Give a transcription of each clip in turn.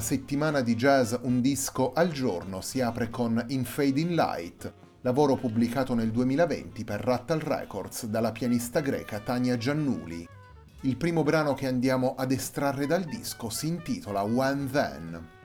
La settimana di jazz Un disco al giorno si apre con In Fading Light, lavoro pubblicato nel 2020 per Rattle Records dalla pianista greca Tania Giannuli. Il primo brano che andiamo ad estrarre dal disco si intitola When Then.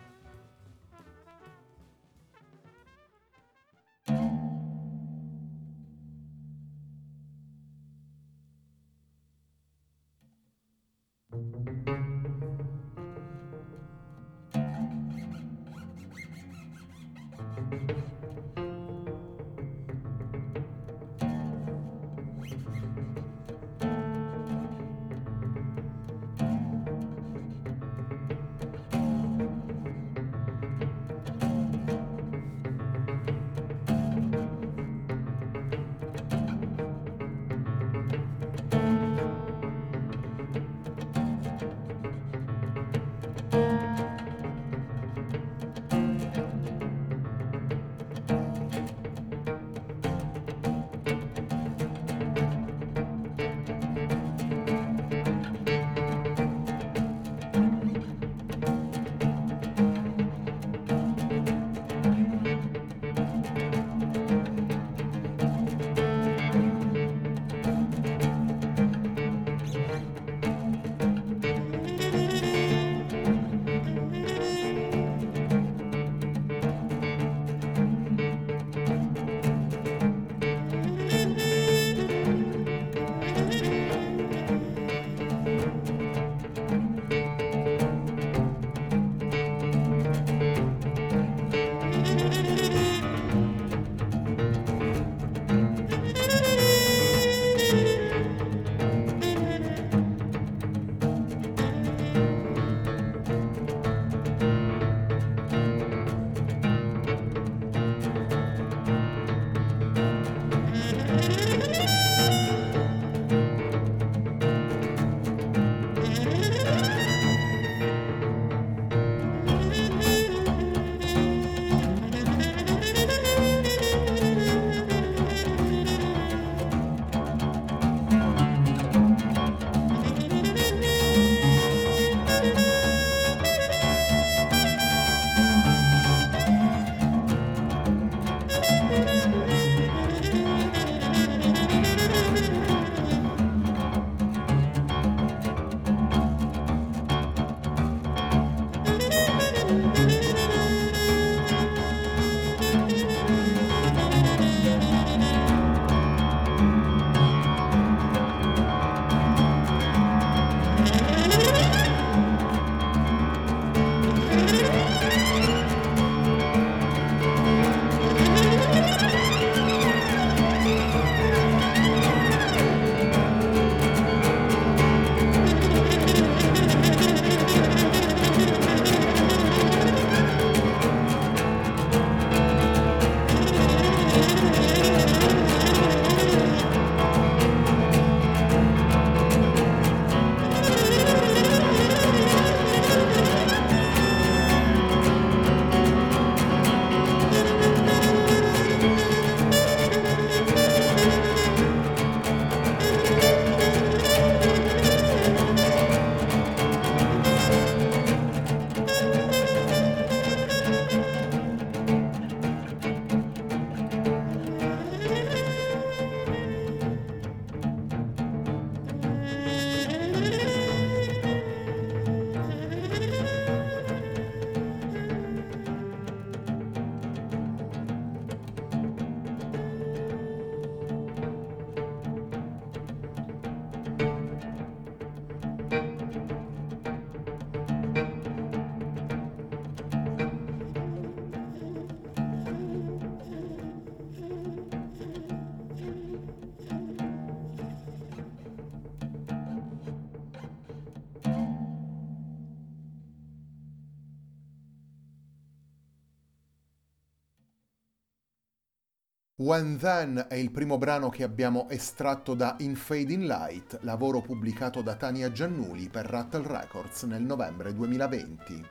When Then è il primo brano che abbiamo estratto da In Fading Light, lavoro pubblicato da Tania Giannuli per Rattle Records nel novembre 2020.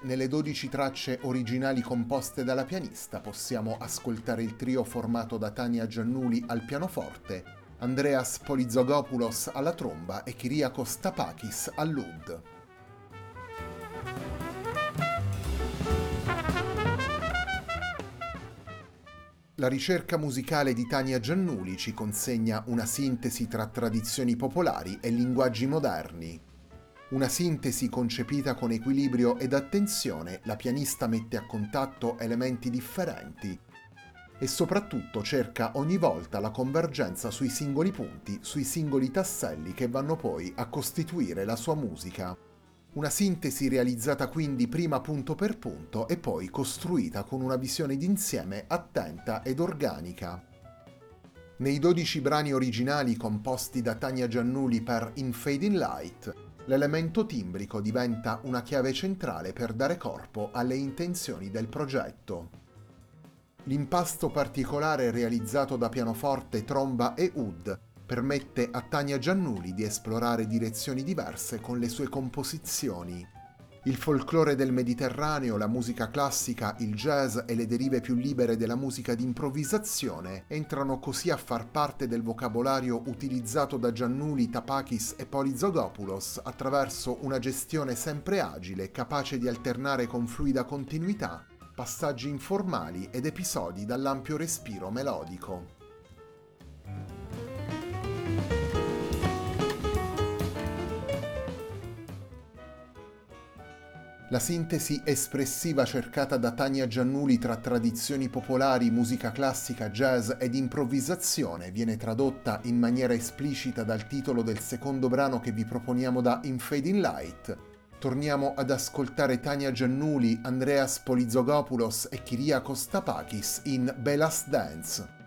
Nelle 12 tracce originali composte dalla pianista possiamo ascoltare il trio formato da Tania Giannuli al pianoforte, Andreas Polizogopoulos alla tromba e Kyriakos Tapakis all'ud. La ricerca musicale di Tania Giannuli ci consegna una sintesi tra tradizioni popolari e linguaggi moderni. Una sintesi concepita con equilibrio ed attenzione, la pianista mette a contatto elementi differenti e soprattutto cerca ogni volta la convergenza sui singoli punti, sui singoli tasselli che vanno poi a costituire la sua musica. Una sintesi realizzata quindi prima punto per punto e poi costruita con una visione d'insieme attenta ed organica. Nei 12 brani originali composti da Tania Giannuli per In Fading Light, l'elemento timbrico diventa una chiave centrale per dare corpo alle intenzioni del progetto. L'impasto particolare realizzato da pianoforte, tromba e oud permette a Tania Giannuli di esplorare direzioni diverse con le sue composizioni. Il folklore del Mediterraneo, la musica classica, il jazz e le derive più libere della musica di improvvisazione entrano così a far parte del vocabolario utilizzato da Giannuli, Tapakis e Polizogopoulos attraverso una gestione sempre agile, capace di alternare con fluida continuità passaggi informali ed episodi dall'ampio respiro melodico. La sintesi espressiva cercata da Tania Giannuli tra tradizioni popolari, musica classica, jazz ed improvvisazione viene tradotta in maniera esplicita dal titolo del secondo brano che vi proponiamo da In Fading Light. Torniamo ad ascoltare Tania Giannuli, Andreas Polizogopoulos e Kyriakos Tapakis in Belas Dance.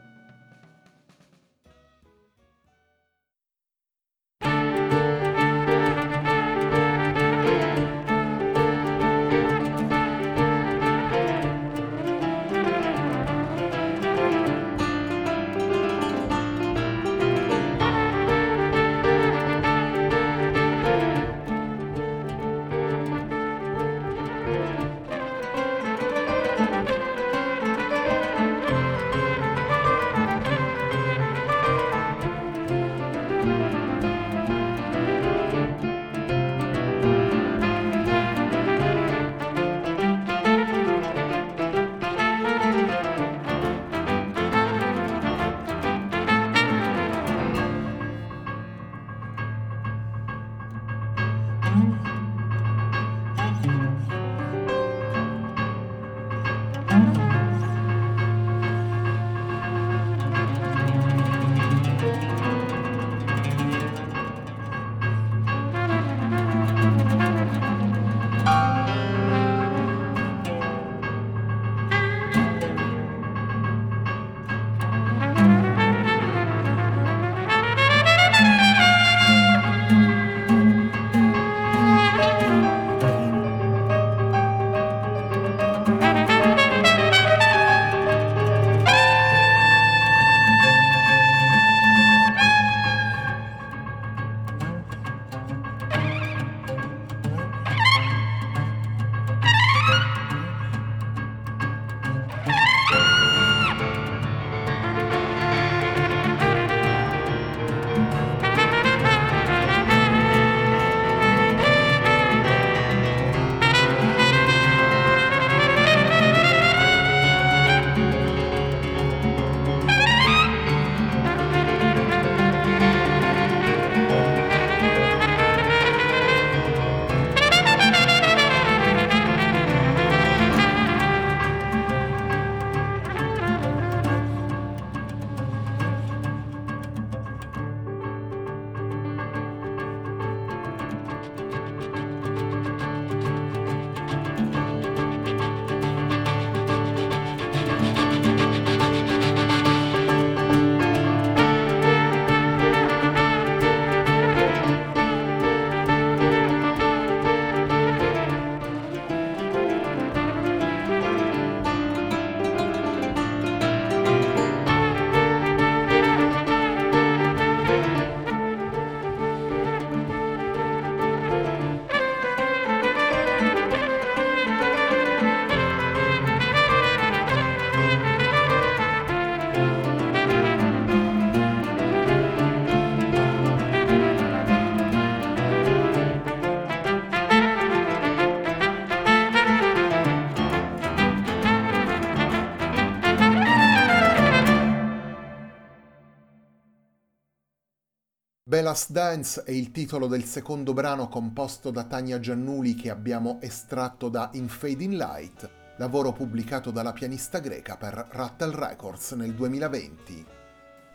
Bella's Dance è il titolo del secondo brano composto da Tania Giannuli che abbiamo estratto da In Fading Light, lavoro pubblicato dalla pianista greca per Rattle Records nel 2020.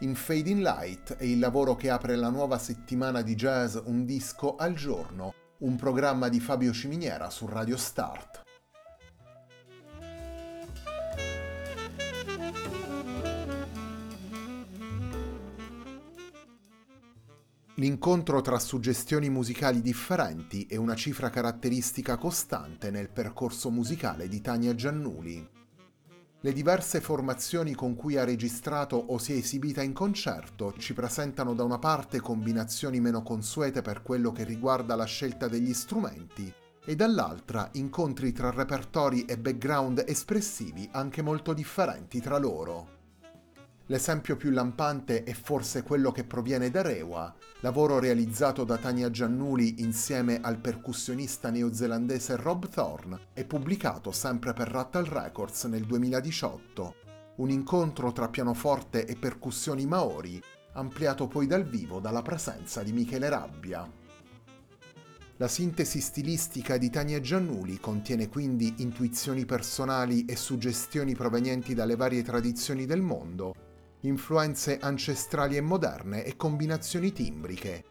In Fading Light è il lavoro che apre la nuova settimana di jazz Un disco al giorno, un programma di Fabio Ciminiera su Radio Start. L'incontro tra suggestioni musicali differenti è una cifra caratteristica costante nel percorso musicale di Tania Giannuli. Le diverse formazioni con cui ha registrato o si è esibita in concerto ci presentano da una parte combinazioni meno consuete per quello che riguarda la scelta degli strumenti e dall'altra incontri tra repertori e background espressivi anche molto differenti tra loro. L'esempio più lampante è forse quello che proviene da Rewa, lavoro realizzato da Tania Giannuli insieme al percussionista neozelandese Rob Thorne e pubblicato sempre per Rattle Records nel 2018. Un incontro tra pianoforte e percussioni maori, ampliato poi dal vivo dalla presenza di Michele Rabbia. La sintesi stilistica di Tania Giannuli contiene quindi intuizioni personali e suggestioni provenienti dalle varie tradizioni del mondo, influenze ancestrali e moderne e combinazioni timbriche.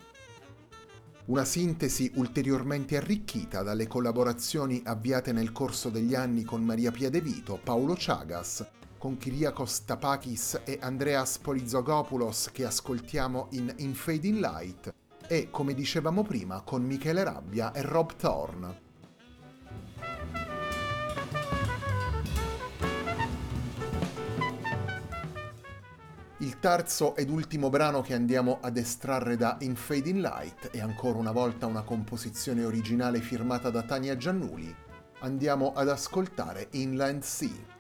Una sintesi ulteriormente arricchita dalle collaborazioni avviate nel corso degli anni con Maria Pia De Vito, Paolo Chagas, con Kyriakos Tapakis e Andreas Polizogopoulos che ascoltiamo in In Fading Light e, come dicevamo prima, con Michele Rabbia e Rob Thorne. Il terzo ed ultimo brano che andiamo ad estrarre da In Fading Light è ancora una volta una composizione originale firmata da Tania Giannuli. Andiamo ad ascoltare Inland Sea.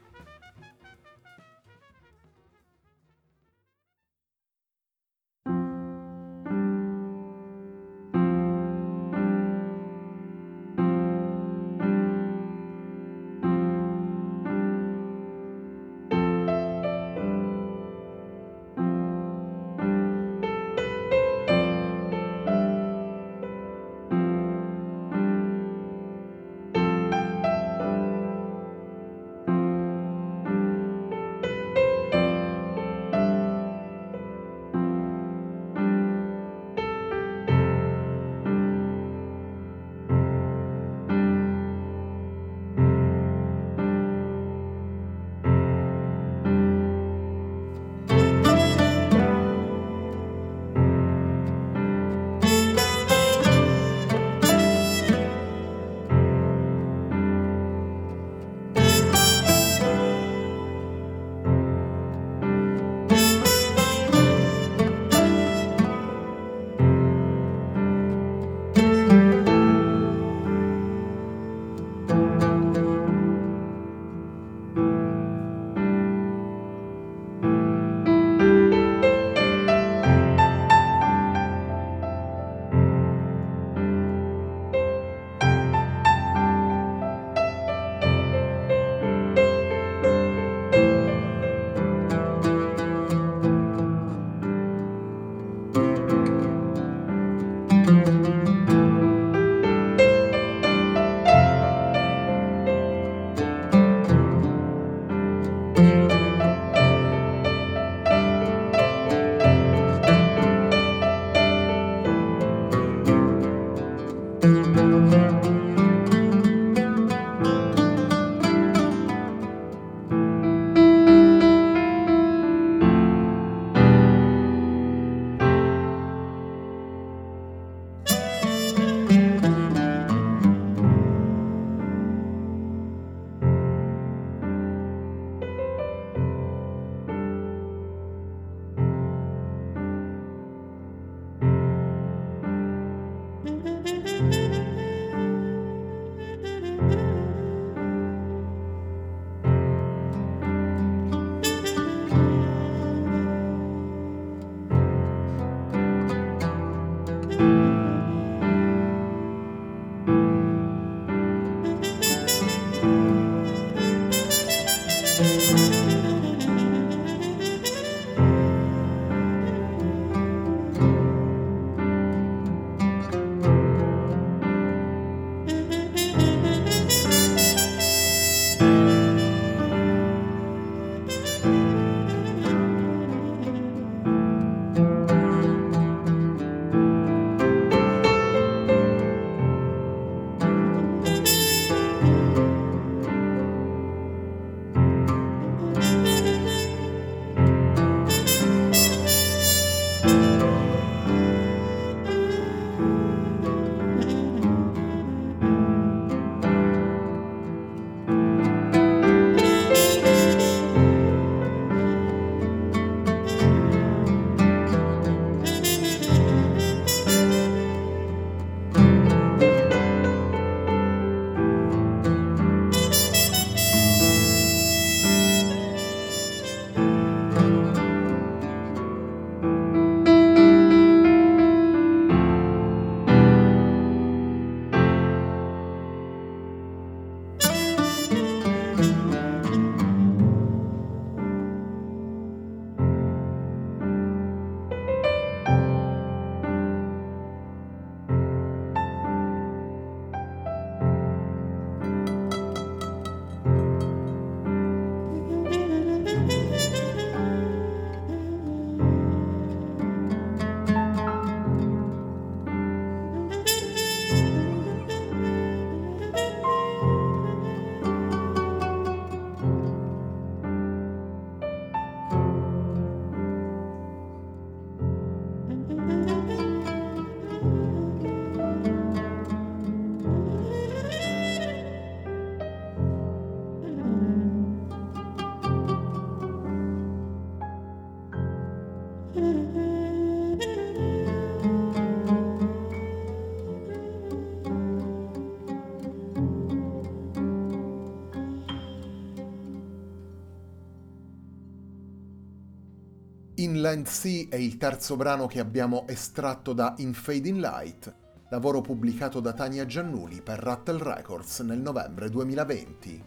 Inland Sea è il terzo brano che abbiamo estratto da In Fading Light, lavoro pubblicato da Tania Giannuli per Rattle Records nel novembre 2020.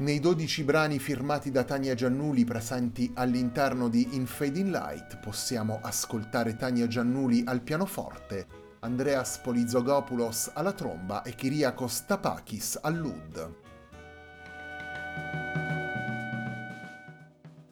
Nei 12 brani firmati da Tania Giannuli presenti all'interno di In Fading Light possiamo ascoltare Tania Giannuli al pianoforte, Andreas Polizogopoulos alla tromba e Kyriakos Tapakis all'ud.